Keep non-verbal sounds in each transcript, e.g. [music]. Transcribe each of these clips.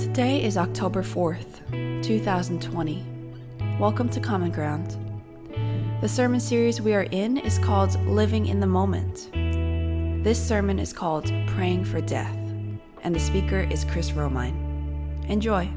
Today is October 4th, 2020. Welcome to Common Ground. The sermon series we are in is called Living in the Moment. This sermon is called Praying for Death, and the speaker is Chris Romine. Enjoy.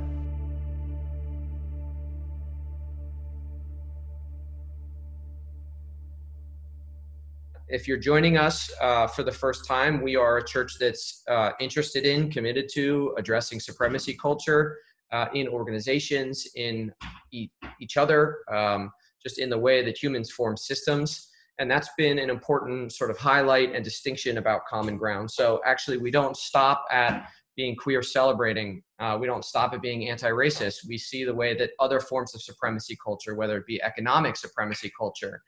If you're joining us uh, for the first time, we are a church that's uh, interested in, committed to addressing supremacy culture uh, in organizations, in e- each other, um, just in the way that humans form systems. And that's been an important sort of highlight and distinction about Common Ground. So actually, we don't stop at being queer celebrating. Uh, we don't stop at being anti-racist. We see the way that other forms of supremacy culture, whether it be economic supremacy culture,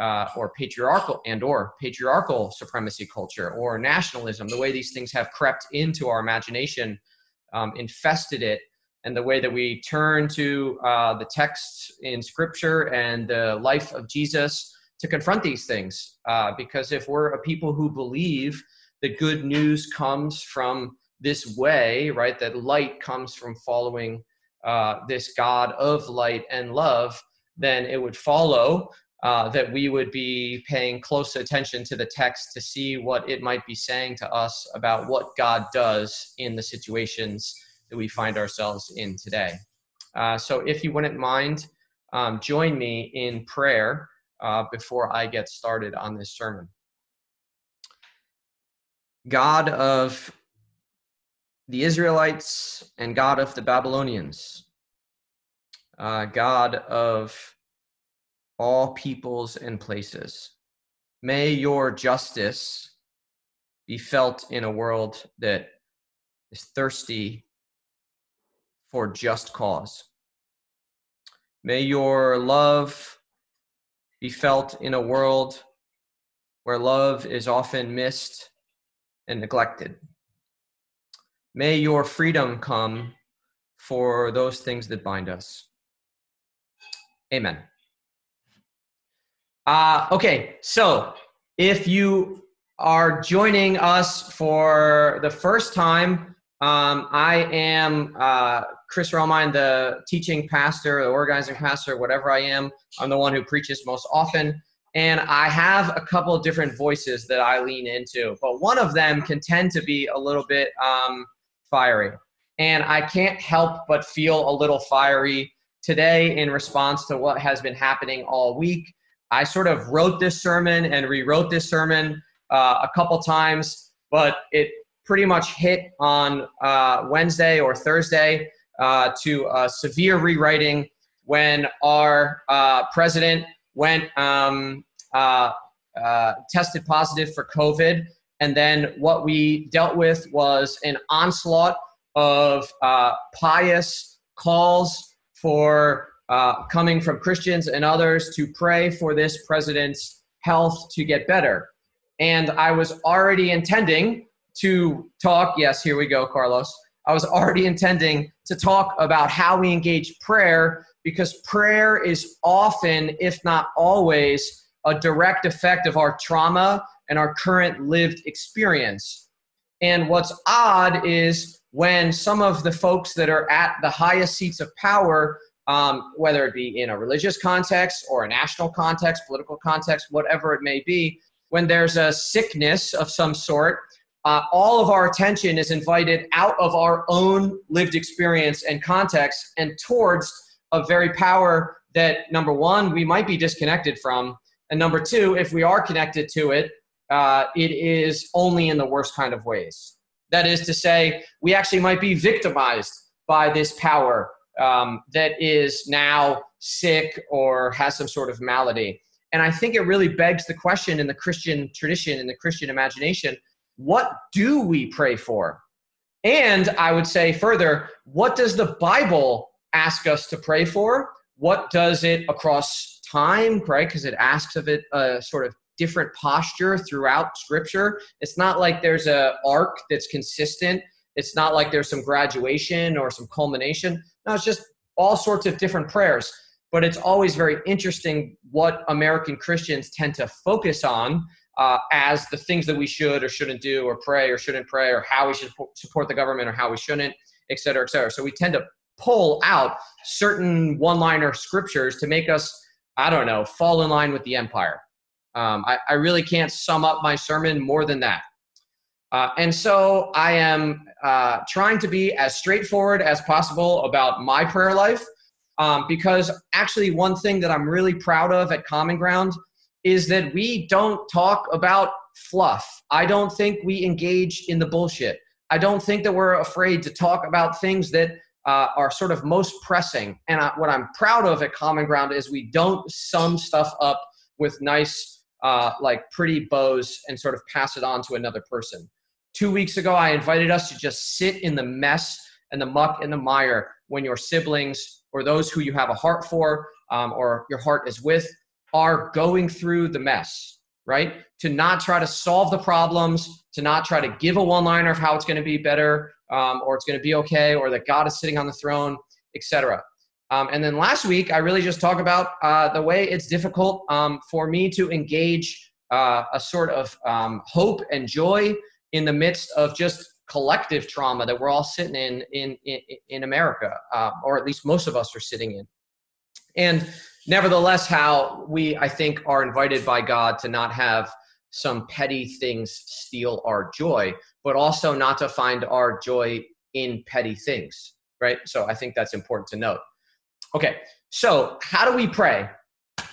uh, or patriarchal and or patriarchal supremacy culture or nationalism the way these things have crept into our imagination um, infested it and the way that we turn to uh, the texts in scripture and the life of jesus to confront these things uh, because if we're a people who believe that good news comes from this way right that light comes from following uh, this god of light and love then it would follow uh, that we would be paying close attention to the text to see what it might be saying to us about what God does in the situations that we find ourselves in today. Uh, so, if you wouldn't mind, um, join me in prayer uh, before I get started on this sermon. God of the Israelites and God of the Babylonians, uh, God of all peoples and places. May your justice be felt in a world that is thirsty for just cause. May your love be felt in a world where love is often missed and neglected. May your freedom come for those things that bind us. Amen. Uh, okay, so if you are joining us for the first time, um, I am uh, Chris Romine, the teaching pastor, the organizing pastor, whatever I am. I'm the one who preaches most often. And I have a couple of different voices that I lean into, but one of them can tend to be a little bit um, fiery. And I can't help but feel a little fiery today in response to what has been happening all week. I sort of wrote this sermon and rewrote this sermon uh, a couple times, but it pretty much hit on uh, Wednesday or Thursday uh, to severe rewriting when our uh, president went um, uh, uh, tested positive for COVID. And then what we dealt with was an onslaught of pious calls for uh, coming from Christians and others to pray for this president's health to get better. And I was already intending to talk. Yes, here we go, Carlos. I was already intending to talk about how we engage prayer because prayer is often, if not always, a direct effect of our trauma and our current lived experience. And what's odd is when some of the folks that are at the highest seats of power um, whether it be in a religious context or a national context, political context, whatever it may be, when there's a sickness of some sort, uh, all of our attention is invited out of our own lived experience and context and towards a very power that, number one, we might be disconnected from. And number two, if we are connected to it, uh, it is only in the worst kind of ways. That is to say, we actually might be victimized by this power um, that is now sick or has some sort of malady. And I think it really begs the question in the Christian tradition, in the Christian imagination what do we pray for? And I would say further, what does the Bible ask us to pray for? What does it across time, right? Because it asks of it a sort of different posture throughout Scripture. It's not like there's a arc that's consistent. It's not like there's some graduation or some culmination. No, it's just all sorts of different prayers. But it's always very interesting what American Christians tend to focus on uh, as the things that we should or shouldn't do, or pray or shouldn't pray, or how we should support the government or how we shouldn't. et cetera, et cetera. So we tend to pull out certain one liner scriptures to make us, I don't know, fall in line with the empire. Um, I, I, really can't sum up my sermon more than that. Uh, and so I am uh, trying to be as straightforward as possible about my prayer life um, because actually, one thing that I'm really proud of at Common Ground is that we don't talk about fluff. I don't think we engage in the bullshit. I don't think that we're afraid to talk about things that uh, are sort of most pressing. And I, what I'm proud of at Common Ground is we don't sum stuff up with nice, uh, like pretty bows and sort of pass it on to another person. Two weeks ago, I invited us to just sit in the mess and the muck and the mire when your siblings or those who you have a heart for um, or your heart is with are going through the mess, right? To not try to solve the problems, to not try to give a one liner of how it's going to be better um, or it's going to be okay or that God is sitting on the throne, etc. Um, and then last week, I really just talked about uh, the way it's difficult um, for me to engage uh, a sort of um, hope and joy in the midst of just collective trauma that we're all sitting in in in, in America, uh, or at least most of us are sitting in. And nevertheless, how we I think are invited by God to not have some petty things steal our joy, but also not to find our joy in petty things, right? So I think that's important to note. Okay, so how do we pray?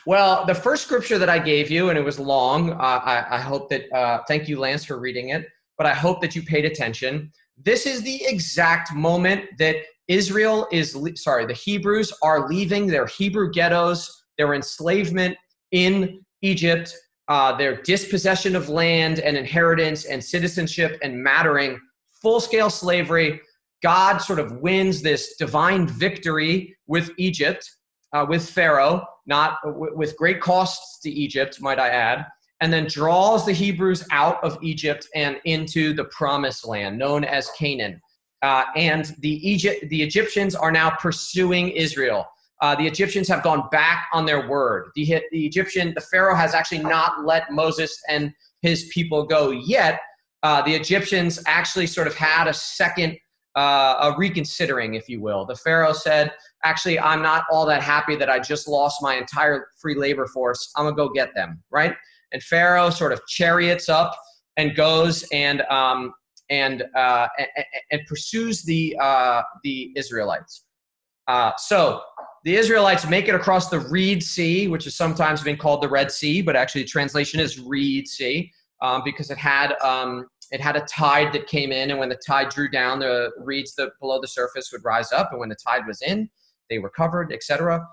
Well, the first scripture that I gave you, and it was long. Uh, I, I, hope that. Uh, thank you, Lance, for reading it but I hope that you paid attention. This is the exact moment that Israel is, sorry, the Hebrews are leaving their Hebrew ghettos, their enslavement in Egypt, uh, their dispossession of land and inheritance and citizenship and mattering, full scale slavery. God sort of wins this divine victory with Egypt, uh, with Pharaoh, not w- with great costs to Egypt, might I add and then draws the Hebrews out of Egypt and into the promised land known as Canaan. Uh, and the, Egypt, the Egyptians are now pursuing Israel. Uh, the Egyptians have gone back on their word. The, the Egyptian, the Pharaoh has actually not let Moses and his people go yet. Uh, the Egyptians actually sort of had a second, uh, a reconsidering, if you will. The Pharaoh said, actually, I'm not all that happy that I just lost my entire free labor force. I'm going to go get them, right? And Pharaoh sort of chariots up and goes and um, and, uh, and, and pursues the uh, the Israelites. Uh, so the Israelites make it across the Reed Sea, which is sometimes been called the Red Sea, but actually the translation is Reed Sea um, because it had um, it had a tide that came in, and when the tide drew down, the reeds that below the surface would rise up, and when the tide was in, they were covered, etc.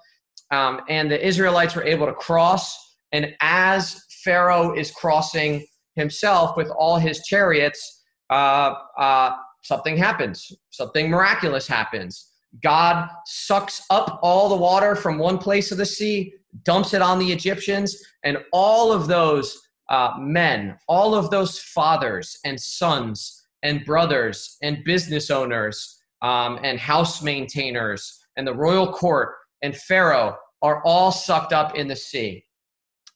Um, and the Israelites were able to cross. And as Pharaoh is crossing himself with all his chariots, uh, uh, something happens. Something miraculous happens. God sucks up all the water from one place of the sea, dumps it on the Egyptians, and all of those uh, men, all of those fathers and sons and brothers and business owners um, and house maintainers and the royal court and Pharaoh are all sucked up in the sea.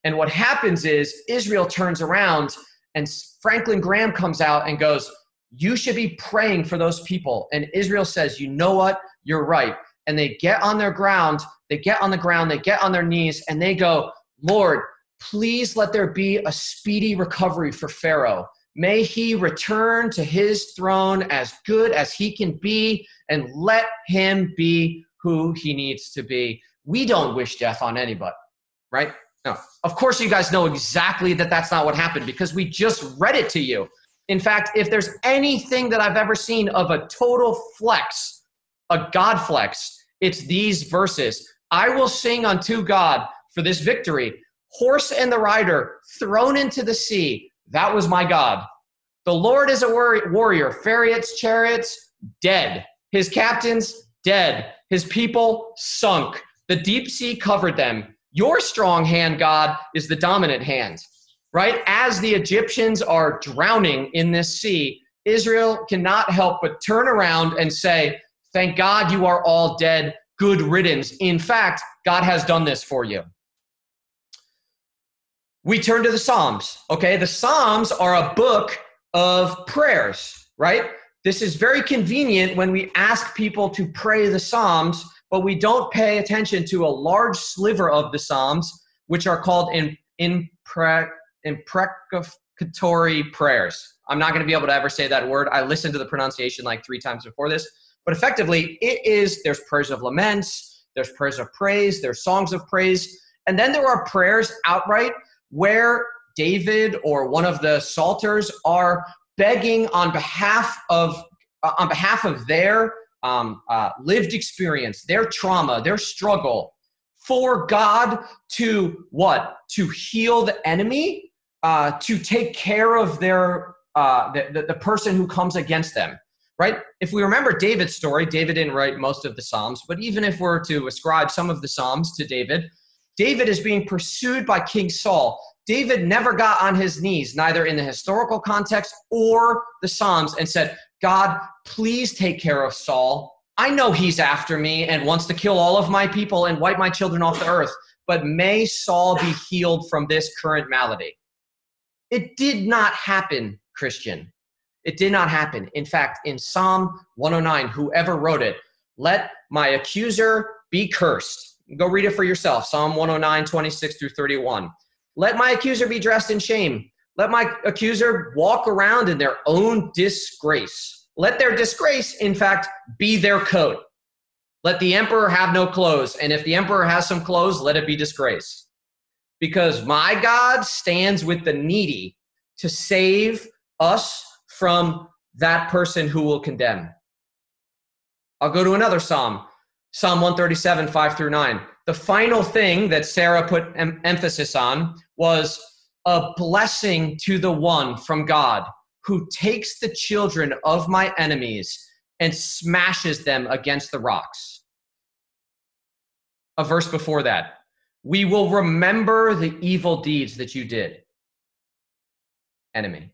And what happens is Israel turns around and Franklin Graham comes out and goes, You should be praying for those people. And Israel says, You know what? You're right. And they get on their ground, they get on the ground, they get on their knees, and they go, Lord, please let there be a speedy recovery for Pharaoh. May he return to his throne as good as he can be, and let him be who he needs to be. We don't wish death on anybody, right? Of course, you guys know exactly that that's not what happened because we just read it to you. In fact, if there's anything that I've ever seen of a total flex, a God flex, it's these verses. I will sing unto God for this victory. Horse and the rider thrown into the sea. That was my God. The Lord is a warrior. Chariots, chariots, dead. His captains, dead. His people, sunk. The deep sea covered them. Your strong hand, God, is the dominant hand, right? As the Egyptians are drowning in this sea, Israel cannot help but turn around and say, Thank God you are all dead. Good riddance. In fact, God has done this for you. We turn to the Psalms, okay? The Psalms are a book of prayers, right? this is very convenient when we ask people to pray the Psalms, but we don't pay attention to a large sliver of the Psalms, which are called in, impre, imprecatory prayers. I'm not going to be able to ever say that word. I listened to the pronunciation like three times before this. But effectively, it is there's prayers of laments, there's prayers of praise, there's songs of praise, and then there are prayers outright where David or one of the psalters are begging on behalf of uh, on behalf of their um, uh, lived experience, their trauma, their struggle, for God to what? To heal the enemy, uh, to take care of their uh, the, the, the person who comes against them. Right? If we remember David's story, David didn't write most of the Psalms, but even if we're to ascribe some of the Psalms to David, David is being pursued by King Saul. David never got on his knees, neither in the historical context or the Psalms, and said, God, please take care of Saul. I know he's after me and wants to kill all of my people and wipe my children off the earth, but may Saul be healed from this current malady. It did not happen, Christian. It did not happen. In fact, in Psalm 109, whoever wrote it, let my accuser be cursed. Go read it for yourself. Psalm 109, 26 through 31. Let my accuser be dressed in shame. Let my accuser walk around in their own disgrace. Let their disgrace, in fact, be their coat. Let the emperor have no clothes. And if the emperor has some clothes, let it be disgrace. Because my God stands with the needy to save us from that person who will condemn. I'll go to another psalm, Psalm 137, 5 through 9. The final thing that Sarah put em- emphasis on was a blessing to the one from God who takes the children of my enemies and smashes them against the rocks. A verse before that. We will remember the evil deeds that you did. Enemy.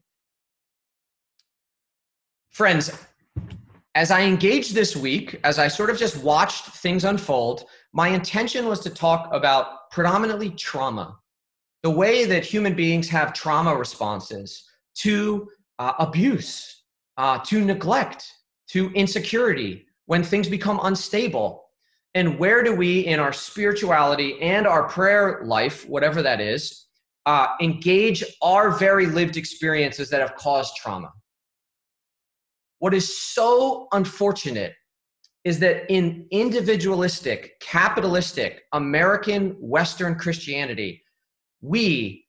Friends, as I engaged this week, as I sort of just watched things unfold, my intention was to talk about predominantly trauma, the way that human beings have trauma responses to uh, abuse, uh, to neglect, to insecurity, when things become unstable. And where do we, in our spirituality and our prayer life, whatever that is, uh, engage our very lived experiences that have caused trauma? What is so unfortunate is that in individualistic, capitalistic, American Western Christianity, we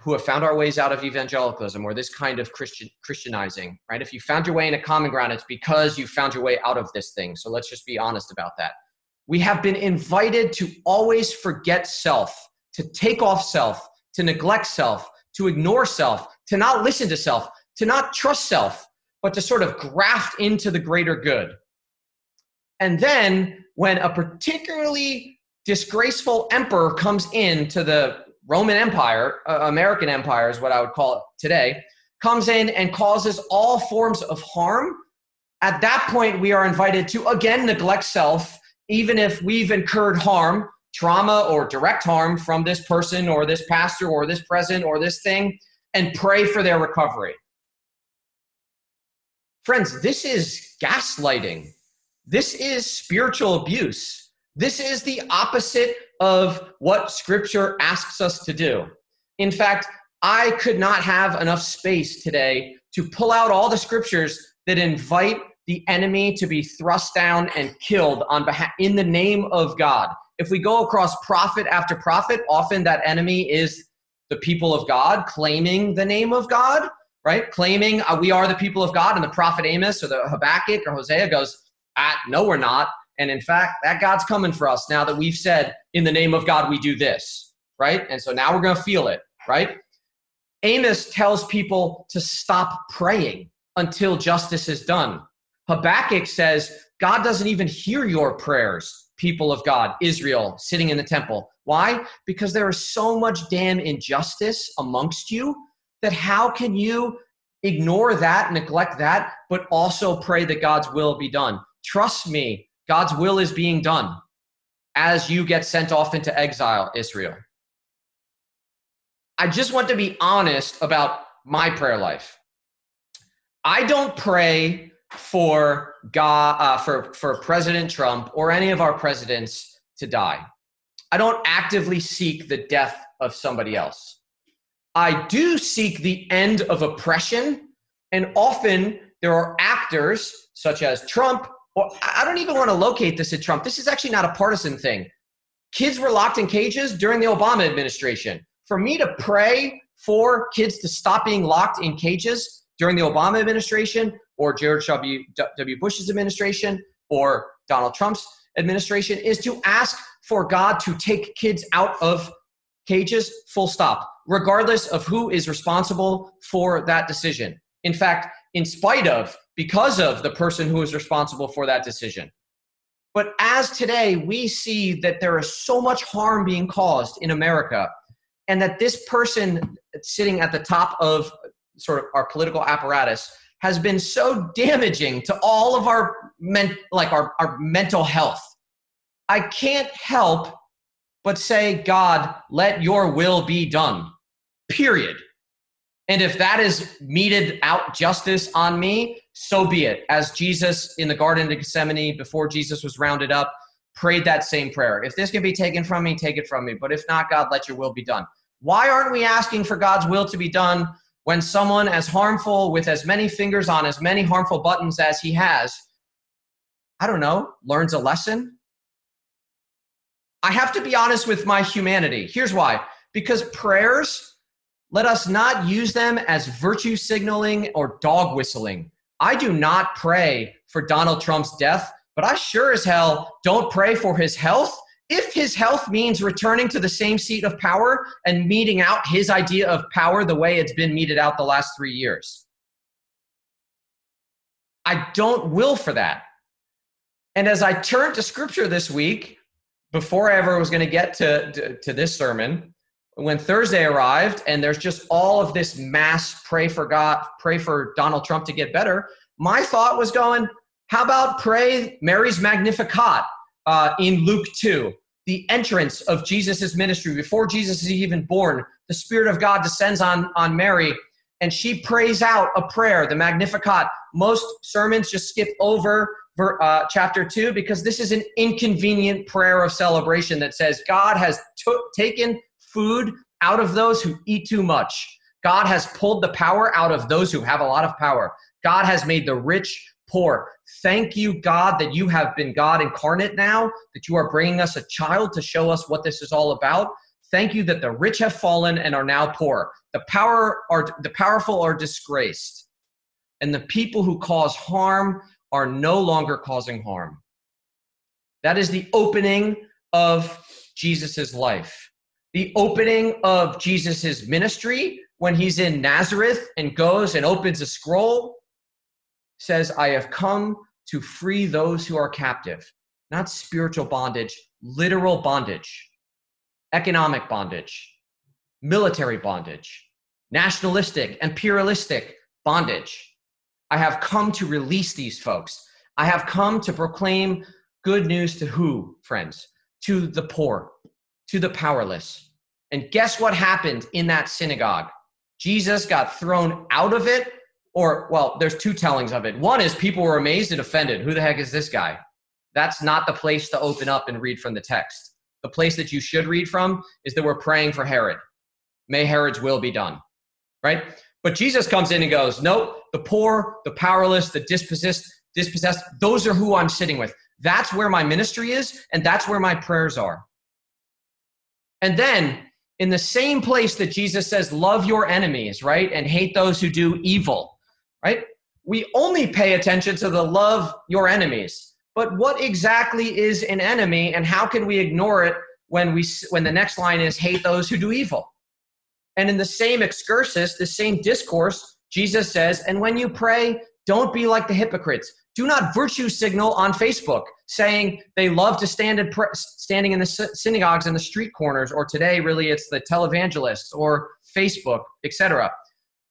who have found our ways out of evangelicalism or this kind of Christian Christianizing, right? If you found your way into common ground, it's because you found your way out of this thing. So let's just be honest about that. We have been invited to always forget self, to take off self, to neglect self, to ignore self, to not listen to self, to not trust self, but to sort of graft into the greater good. And then when a particularly disgraceful emperor comes in to the Roman Empire, uh, American Empire is what I would call it today, comes in and causes all forms of harm, at that point we are invited to again neglect self, even if we've incurred harm, trauma or direct harm from this person or this pastor or this president or this thing, and pray for their recovery. Friends, this is gaslighting. This is spiritual abuse. This is the opposite of what scripture asks us to do. In fact, I could not have enough space today to pull out all the scriptures that invite the enemy to be thrust down and killed on behalf in the name of God. If we go across prophet after prophet, often that enemy is the people of God claiming the name of God right? Claiming uh, we are the people of God, and the prophet Amos or the Habakkuk or Hosea goes, ah, no, we're not. And in fact, that God's coming for us now that we've said, in the name of God, we do this, right? And so now we're going to feel it, right? Amos tells people to stop praying until justice is done. Habakkuk says, God doesn't even hear your prayers, people of God, Israel, sitting in the temple. Why? Because there is so much damn injustice amongst you that how can you ignore that, neglect that, but also pray that God's will be done? Trust me, God's will is being done as you get sent off into exile, Israel. I just want to be honest about my prayer life. I don't pray for God, uh, for for President Trump or any of our presidents to die. I don't actively seek the death of somebody else. I do seek the end of oppression, and often there are actors such as Trump. Or I don't even want to locate this at Trump. This is actually not a partisan thing. Kids were locked in cages during the Obama administration. For me to pray for kids to stop being locked in cages during the Obama administration or George W. W. Bush's administration or Donald Trump's administration is to ask for God to take kids out of cages, full stop, regardless of who is responsible for that decision. In fact, in spite of, because of the person who is responsible for that decision. But as today, we see that there is so much harm being caused in America, and that this person sitting at the top of sort of our political apparatus has been so damaging to all of our men, like our, our mental health. I can't help but say, God, let your will be done. Period. And if that is meted out justice on me, so be it. As Jesus in the Garden of Gethsemane, before Jesus was rounded up, prayed that same prayer. If this can be taken from me, take it from me. But if not, God, let your will be done. Why aren't we asking for God's will to be done when someone as harmful, with as many fingers on as many harmful buttons as he has, I don't know, learns a lesson? I have to be honest with my humanity. Here's why because prayers, let us not use them as virtue signaling or dog whistling. I do not pray for Donald Trump's death, but I sure as hell don't pray for his health if his health means returning to the same seat of power and meting out his idea of power the way it's been meted out the last three years. I don't will for that. And as I turned to scripture this week, before I ever was going to get to, to, to this sermon, when Thursday arrived and there's just all of this mass pray for God, pray for Donald Trump to get better, my thought was going, how about pray Mary's Magnificat uh, in Luke 2? The entrance of Jesus' ministry, before Jesus is even born, the Spirit of God descends on, on Mary and she prays out a prayer, the Magnificat. Most sermons just skip over uh, chapter 2 because this is an inconvenient prayer of celebration that says God has t- taken food out of those who eat too much. God has pulled the power out of those who have a lot of power. God has made the rich poor. Thank you, God, that you have been God incarnate now, that you are bringing us a child to show us what this is all about. Thank you that the rich have fallen and are now poor. The power are the powerful are disgraced. And the people who cause harm are no longer causing harm. That is the opening of Jesus' life. The opening of Jesus' ministry when he's in Nazareth and goes and opens a scroll says, I have come to free those who are captive, not spiritual bondage, literal bondage, economic bondage, military bondage, nationalistic, and imperialistic bondage. I have come to release these folks. I have come to proclaim good news to who, friends? To the poor, to the powerless. And guess what happened in that synagogue? Jesus got thrown out of it, or, well, there's two tellings of it. One is people were amazed and offended. Who the heck is this guy? That's not the place to open up and read from the text. The place that you should read from is that we're praying for Herod. May Herod's will be done, right? But Jesus comes in and goes, Nope, the poor, the powerless, the dispossessed, dispossessed, those are who I'm sitting with. That's where my ministry is, and that's where my prayers are. And then, in the same place that Jesus says, Love your enemies, right? And hate those who do evil, right? We only pay attention to the love your enemies. But what exactly is an enemy, and how can we ignore it when, we, when the next line is hate those who do evil? And in the same excursus, the same discourse, Jesus says, and when you pray, don't be like the hypocrites. Do not virtue signal on Facebook saying they love to stand in pre- standing in the synagogues and the street corners, or today really it's the televangelists or Facebook, etc.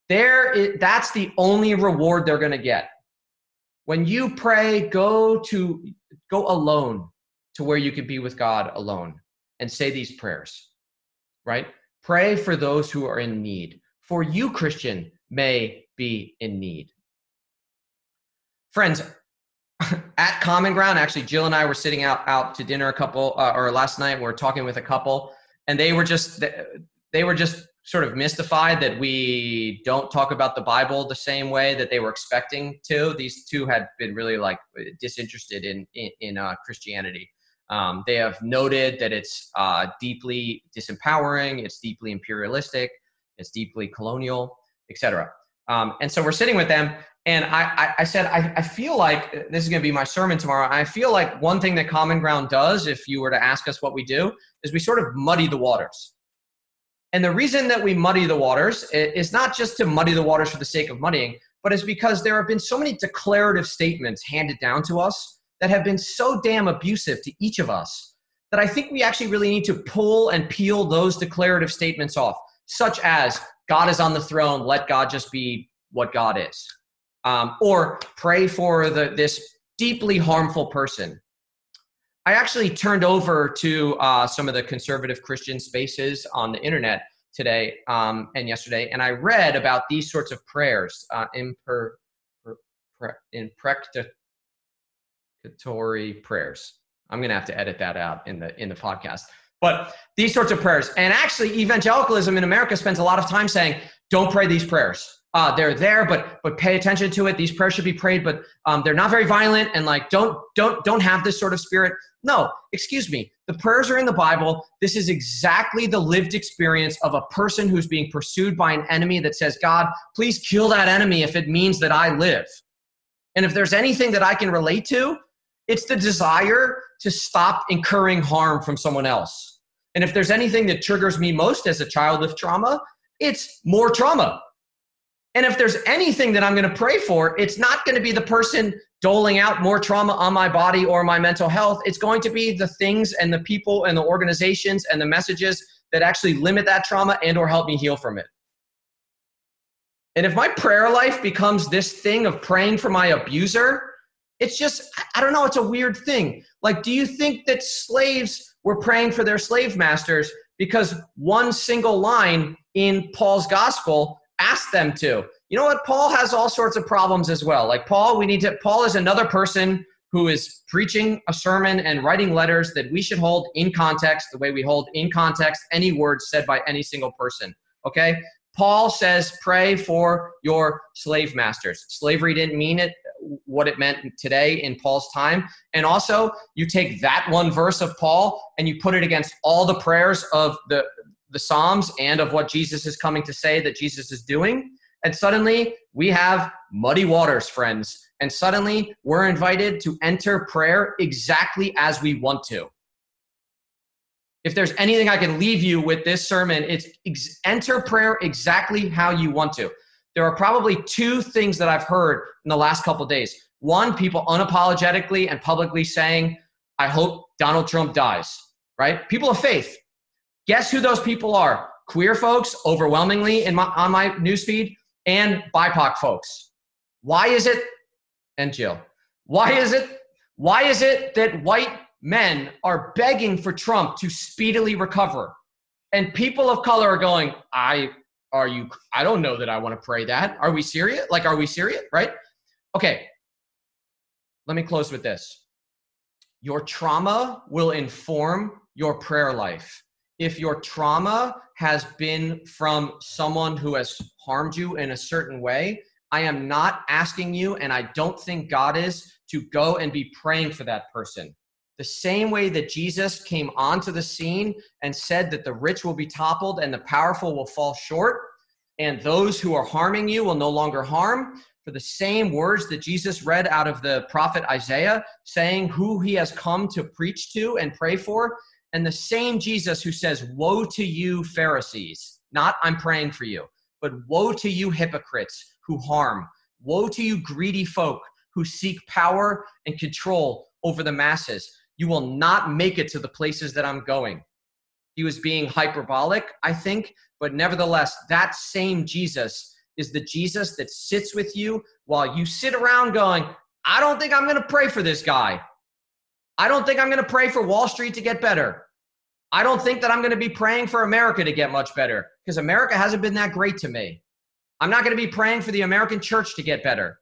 There, that's the only reward they're going to get. When you pray, go to go alone to where you can be with God alone and say these prayers. Right? Pray for those who are in need. For you, Christian, may be in need. friends, [laughs] at Common Ground, actually, Jill and I were sitting out out to dinner a couple uh, or last night. We are talking with a couple, and they were just they were just sort of mystified that we don't talk about the Bible the same way that they were expecting to. These two had been really like disinterested in in, in uh, Christianity. Um, they have noted that it's uh, deeply disempowering, it's deeply imperialistic, it's deeply colonial, etc. Um, and so we're sitting with them, and I, I, I said, I, I, feel like this is going to be my sermon tomorrow. I feel like one thing that Common Ground does, if you were to ask us what we do, is we sort of muddy the waters. And the reason that we muddy the waters is not just to muddy the waters for the sake of muddying, but it's because there have been so many declarative statements handed down to us that have been so damn abusive to each of us that I think we actually really need to pull and peel those declarative statements off, such as God is on the throne, let God just be what God is um, or pray for the, this deeply harmful person. I actually turned over to uh, some of the conservative Christian spaces on the internet today um, and yesterday, and I read about these sorts of prayers, uh, imper, per, imprecatory prayers. I'm going to have to edit that out in the in the podcast. But these sorts of prayers, and actually, evangelicalism in America spends a lot of time saying, "Don't pray these prayers." Uh, they're there, but but pay attention to it. These prayers should be prayed, but um, they're not very violent and like don't don't don't have this sort of spirit. No, excuse me. The prayers are in the Bible. This is exactly the lived experience of a person who's being pursued by an enemy that says, "God, please kill that enemy if it means that I live." And if there's anything that I can relate to, it's the desire to stop incurring harm from someone else. And if there's anything that triggers me most as a child with trauma, it's more trauma and if there's anything that I'm going to pray for, it's not going to be the person doling out more trauma on my body or my mental health. It's going to be the things and the people and the organizations and the messages that actually limit that trauma and or help me heal from it. And if my prayer life becomes this thing of praying for my abuser, it's just I don't know, it's a weird thing. Like do you think that slaves were praying for their slave masters because one single line in Paul's gospel ask them to. You know what? Paul has all sorts of problems as well. Like Paul, we need to, Paul is another person who is preaching a sermon and writing letters that we should hold in context, the way we hold in context any words said by any single person. Okay? Paul says, pray for your slave masters. Slavery didn't mean it what it meant today in Paul's time. And also, you take that one verse of Paul and you put it against all the prayers of the the Psalms and of what Jesus is coming to say that Jesus is doing. And suddenly we have muddy waters, friends. And suddenly we're invited to enter prayer exactly as we want to. If there's anything I can leave you with this sermon, it's ex- enter prayer exactly how you want to. There are probably two things that I've heard in the last couple days. One, people unapologetically and publicly saying, I hope Donald Trump dies, right? People of faith, Guess who those people are? Queer folks, overwhelmingly in my, on my newsfeed, and BIPOC folks. Why is it, and Jill, why is it, why is it that white men are begging for Trump to speedily recover? And people of color are going, I, are you, I don't know that I want to pray that. Are we serious? Like, are we serious? Right? Okay. Let me close with this. Your trauma will inform your prayer life if your trauma has been from someone who has harmed you in a certain way, I am not asking you, and I don't think God is, to go and be praying for that person. The same way that Jesus came onto the scene and said that the rich will be toppled and the powerful will fall short, and those who are harming you will no longer harm, for the same words that Jesus read out of the prophet Isaiah, saying who he has come to preach to and pray for, and the same Jesus who says, Woe to you, Pharisees, not I'm praying for you, but woe to you, hypocrites who harm. Woe to you, greedy folk who seek power and control over the masses. You will not make it to the places that I'm going. He was being hyperbolic, I think, but nevertheless, that same Jesus is the Jesus that sits with you while you sit around going, I don't think I'm going to pray for this guy. I don't think I'm going to pray for Wall Street to get better. I don't think that I'm going to be praying for America to get much better because America hasn't been that great to me. I'm not going to be praying for the American church to get better.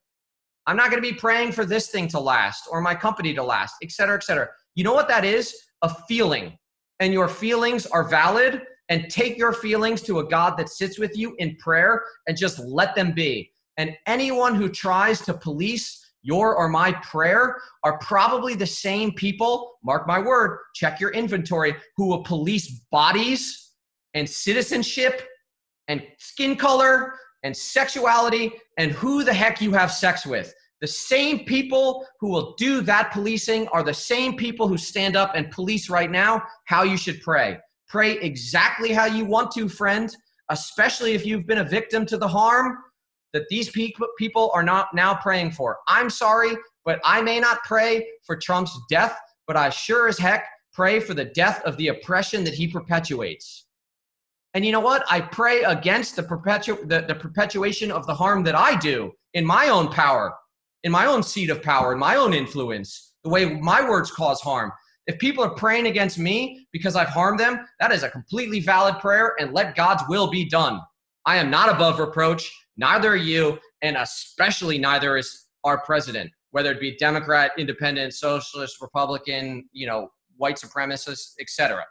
I'm not going to be praying for this thing to last or my company to last, et cetera, et cetera. You know what that is? A feeling. And your feelings are valid. And take your feelings to a God that sits with you in prayer and just let them be. And anyone who tries to police your or my prayer are probably the same people, mark my word, check your inventory, who will police bodies and citizenship and skin color and sexuality and who the heck you have sex with. The same people who will do that policing are the same people who stand up and police right now how you should pray. Pray exactly how you want to, friend, especially if you've been a victim to the harm that these people are not now praying for. I'm sorry, but I may not pray for Trump's death, but I sure as heck pray for the death of the oppression that he perpetuates. And you know what? I pray against the, perpetu- the, the perpetuation of the harm that I do in my own power in my own seat of power, in my own influence, the way my words cause harm. If people are praying against me because I've harmed them, that is a completely valid prayer and let God's will be done. I am not above reproach, neither are you, and especially neither is our president, whether it be Democrat, independent, socialist, Republican, you know, white supremacist, etc.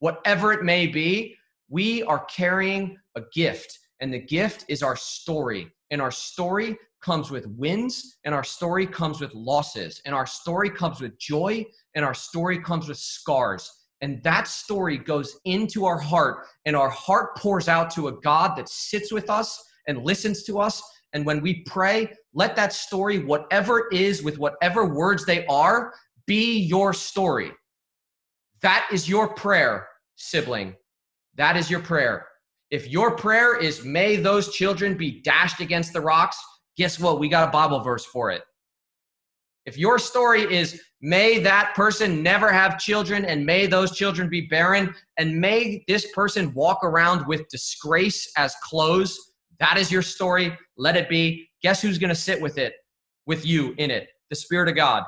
Whatever it may be, we are carrying a gift, and the gift is our story. And our story comes with wins and our story comes with losses and our story comes with joy and our story comes with scars and that story goes into our heart and our heart pours out to a god that sits with us and listens to us and when we pray let that story whatever it is with whatever words they are be your story that is your prayer sibling that is your prayer if your prayer is may those children be dashed against the rocks guess what? We got a Bible verse for it. If your story is, may that person never have children and may those children be barren and may this person walk around with disgrace as clothes, that is your story. Let it be. Guess who's going to sit with it, with you in it? The Spirit of God.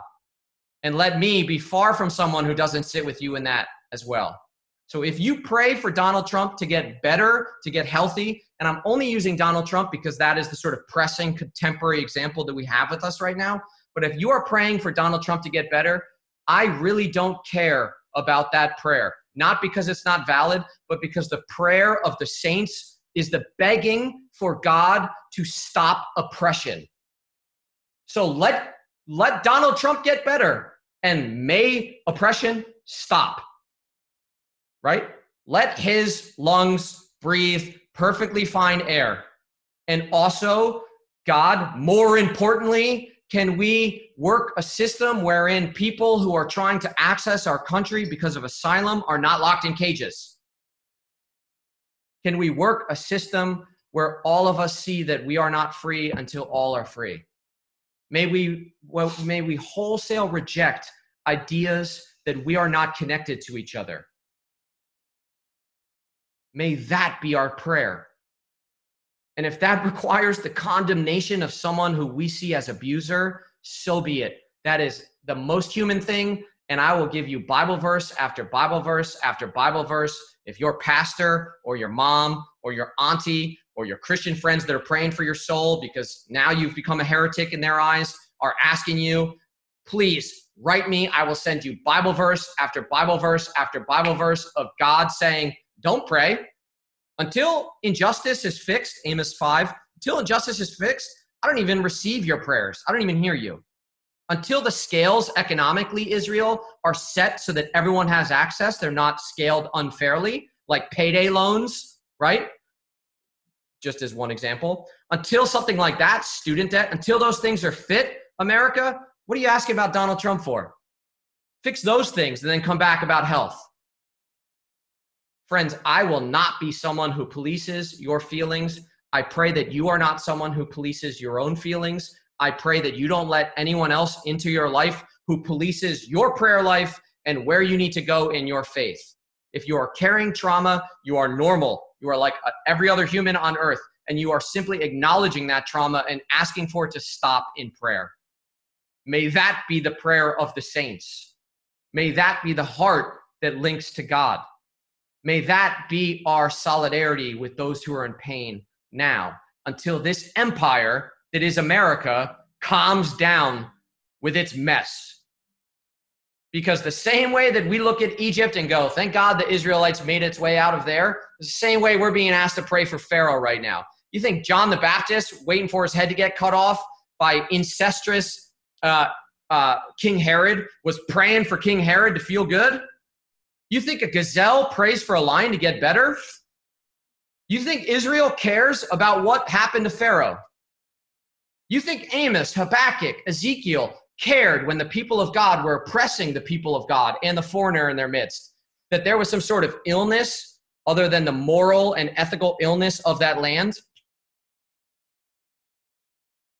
And let me be far from someone who doesn't sit with you in that as well. So if you pray for Donald Trump to get better, to get healthy, and I'm only using Donald Trump because that is the sort of pressing contemporary example that we have with us right now. But if you are praying for Donald Trump to get better, I really don't care about that prayer. Not because it's not valid, but because the prayer of the saints is the begging for God to stop oppression. So let let Donald Trump get better and may oppression stop right? Let his lungs breathe perfectly fine air. And also, God, more importantly, can we work a system wherein people who are trying to access our country because of asylum are not locked in cages? Can we work a system where all of us see that we are not free until all are free? May we, well, may we wholesale reject ideas that we are not connected to each other. May that be our prayer. And if that [laughs] requires the condemnation of someone who we see as abuser, so be it. That is the most human thing. And I will give you Bible verse after Bible verse after Bible verse. If your pastor or your mom or your auntie or your Christian friends that are praying for your soul because now you've become a heretic in their eyes are asking you, please write me. I will send you Bible verse after Bible verse after Bible verse of God saying, don't pray. Until injustice is fixed, Amos 5, until injustice is fixed, I don't even receive your prayers. I don't even hear you. Until the scales economically, Israel, are set so that everyone has access, they're not scaled unfairly, like payday loans, right? Just as one example. Until something like that, student debt, until those things are fit, America, what are you asking about Donald Trump for? Fix those things and then come back about health. Friends, I will not be someone who polices your feelings. I pray that you are not someone who polices your own feelings. I pray that you don't let anyone else into your life who polices your prayer life and where you need to go in your faith. If you are carrying trauma, you are normal. You are like uh, every other human on earth, and you are simply acknowledging that trauma and asking for it to stop in prayer. May that be the prayer of the saints. May that be the heart that links to God. May that be our solidarity with those who are in pain now until this empire that is America calms down with its mess. Because the same way that we look at Egypt and go, thank God the Israelites made its way out of there, the same way we're being asked to pray for Pharaoh right now. You think John the Baptist, waiting for his head to get cut off by incestuous uh, uh, King Herod, was praying for King Herod to feel good? You think a gazelle prays for a lion to get better? You think Israel cares about what happened to Pharaoh? You think Amos, Habakkuk, Ezekiel cared when the people of God were oppressing the people of God and the foreigner in their midst? That there was some sort of illness other than the moral and ethical illness of that land?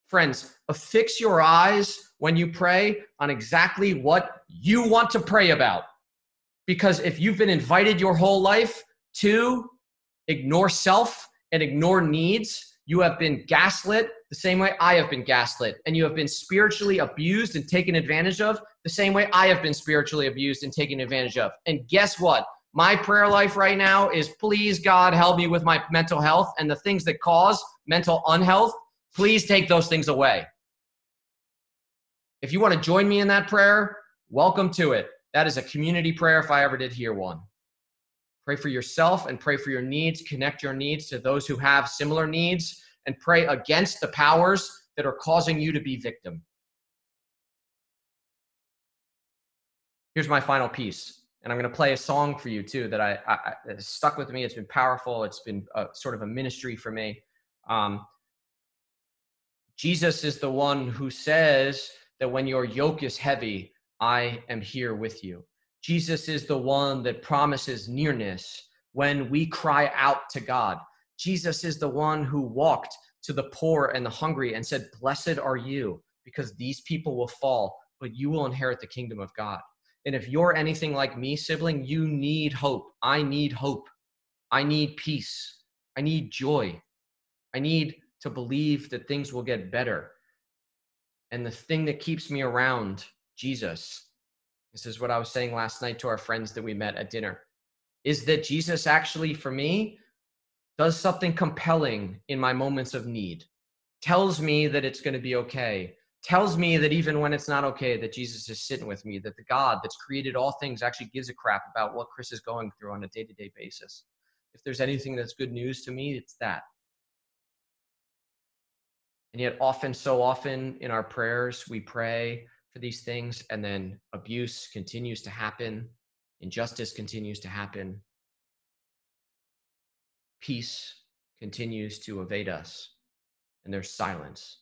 Friends, affix your eyes when you pray on exactly what you want to pray about. Because if you've been invited your whole life to ignore self and ignore needs, you have been gaslit the same way I have been gaslit, and you have been spiritually abused and taken advantage of the same way I have been spiritually abused and taken advantage of. And guess what? My prayer life right now is please, God, help me with my mental health and the things that cause mental unhealth. Please take those things away. If you want to join me in that prayer, welcome to it. That is a community prayer if I ever did hear one. Pray for yourself and pray for your needs. Connect your needs to those who have similar needs and pray against the powers that are causing you to be victim. Here's my final piece, and I'm going to play a song for you too that I, I has stuck with me. It's been powerful. It's been a, sort of a ministry for me. Um, Jesus is the one who says that when your yoke is heavy, I am here with you. Jesus is the one that promises nearness when we cry out to God. Jesus is the one who walked to the poor and the hungry and said, Blessed are you, because these people will fall, but you will inherit the kingdom of God. And if you're anything like me, sibling, you need hope. I need hope. I need peace. I need joy. I need to believe that things will get better. And the thing that keeps me around Jesus this is what I was saying last night to our friends that we met at dinner. Is that Jesus actually, for me, does something compelling in my moments of need, tells me that it's going to be okay, tells me that even when it's not okay, that Jesus is sitting with me, that the God that's created all things actually gives a crap about what Chris is going through on a day to day basis. If there's anything that's good news to me, it's that. And yet, often, so often in our prayers, we pray for these things and then abuse continues to happen injustice continues to happen peace continues to evade us and there's silence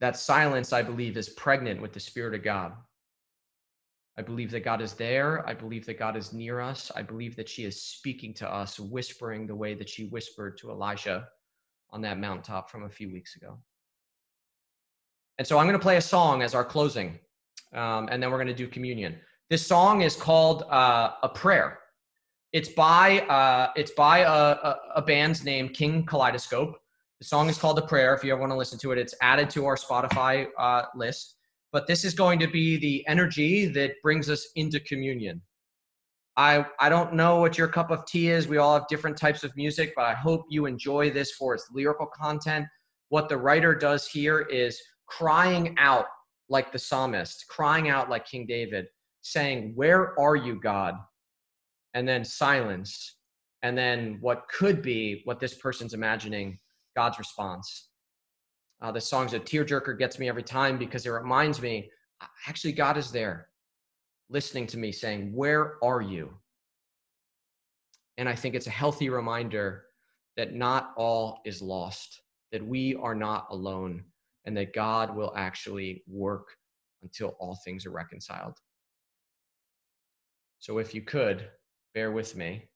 that silence i believe is pregnant with the spirit of god I believe that God is there. I believe that God is near us. I believe that she is speaking to us, whispering the way that she whispered to Elijah on that mountaintop from a few weeks ago. And so I'm going to play a song as our closing, um, and then we're going to do communion. This song is called uh, "A Prayer." It's by uh, it's by a, a, a band's name, King Kaleidoscope. The song is called "A Prayer." If you ever want to listen to it, it's added to our Spotify uh, list. But this is going to be the energy that brings us into communion. I, I don't know what your cup of tea is. We all have different types of music, but I hope you enjoy this for its lyrical content. What the writer does here is crying out like the psalmist, crying out like King David, saying, Where are you, God? And then silence. And then what could be what this person's imagining, God's response. Uh, the song's a tearjerker, gets me every time because it reminds me actually, God is there listening to me saying, Where are you? And I think it's a healthy reminder that not all is lost, that we are not alone, and that God will actually work until all things are reconciled. So if you could, bear with me,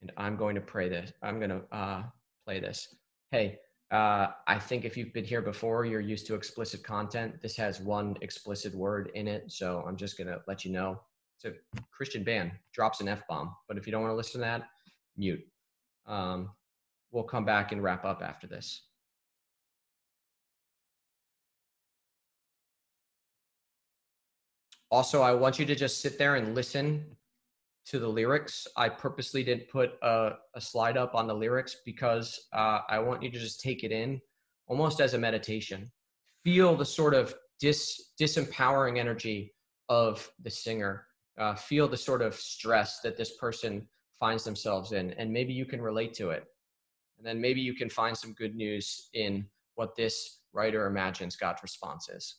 and I'm going to pray this. I'm going to uh, play this. Hey, uh, I think if you've been here before, you're used to explicit content. This has one explicit word in it, so I'm just gonna let you know. It's a Christian band, drops an F bomb, but if you don't want to listen to that, mute. Um, we'll come back and wrap up after this. Also, I want you to just sit there and listen to the lyrics. I purposely didn't put a, a slide up on the lyrics because uh, I want you to just take it in almost as a meditation. Feel the sort of dis, disempowering energy of the singer. Uh, feel the sort of stress that this person finds themselves in, and maybe you can relate to it. And then maybe you can find some good news in what this writer imagines God's response is.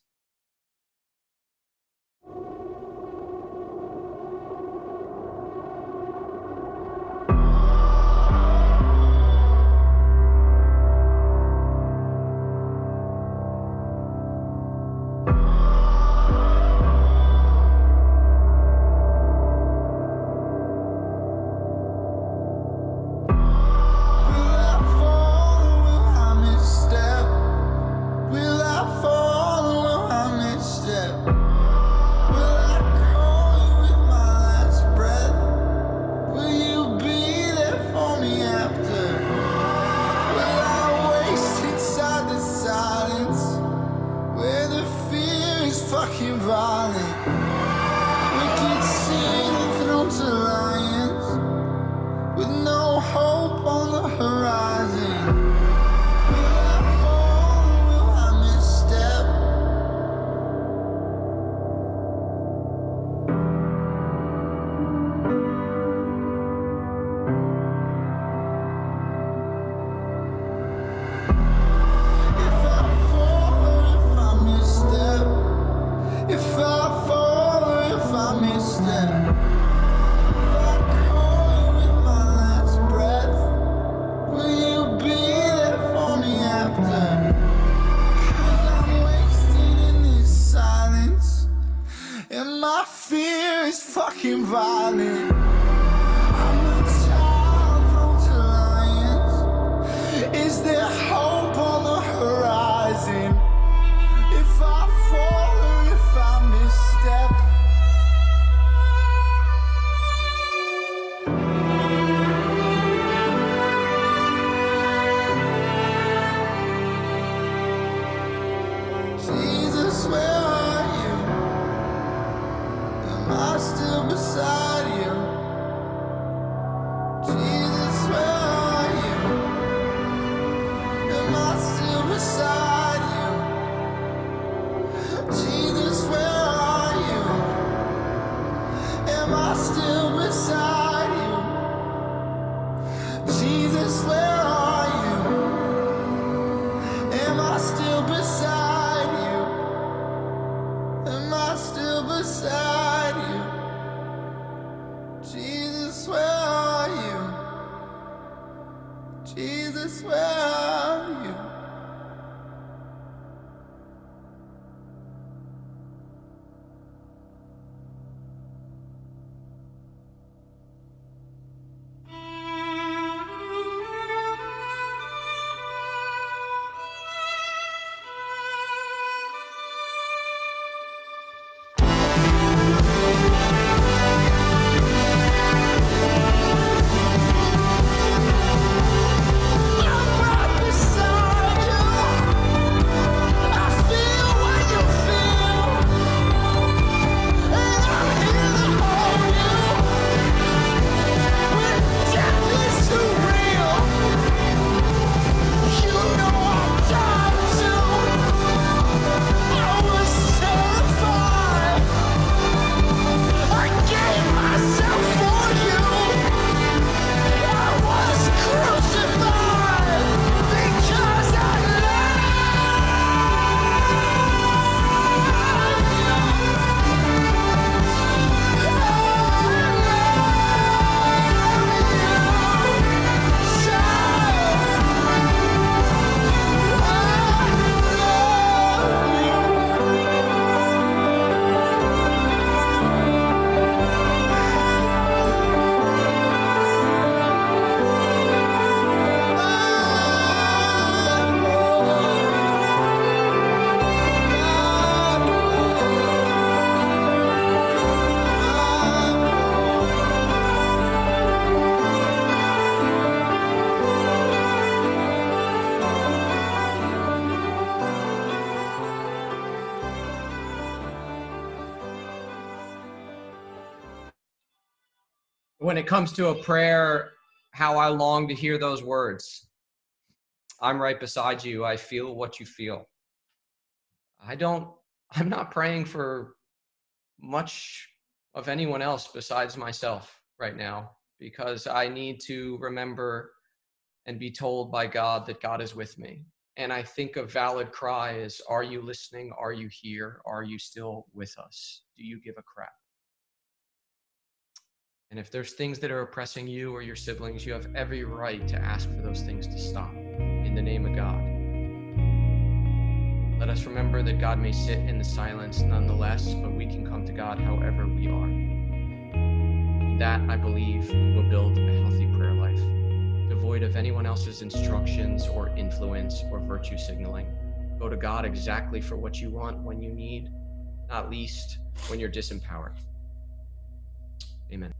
When it comes to a prayer, how I long to hear those words. I'm right beside you. I feel what you feel. I don't, I'm not praying for much of anyone else besides myself right now because I need to remember and be told by God that God is with me. And I think a valid cry is Are you listening? Are you here? Are you still with us? Do you give a crap? And if there's things that are oppressing you or your siblings, you have every right to ask for those things to stop in the name of God. Let us remember that God may sit in the silence nonetheless, but we can come to God however we are. that, I believe, will build a healthy prayer life, devoid of anyone else's instructions or influence or virtue signaling. Go to God exactly for what you want when you need, not least when you're disempowered. Amen.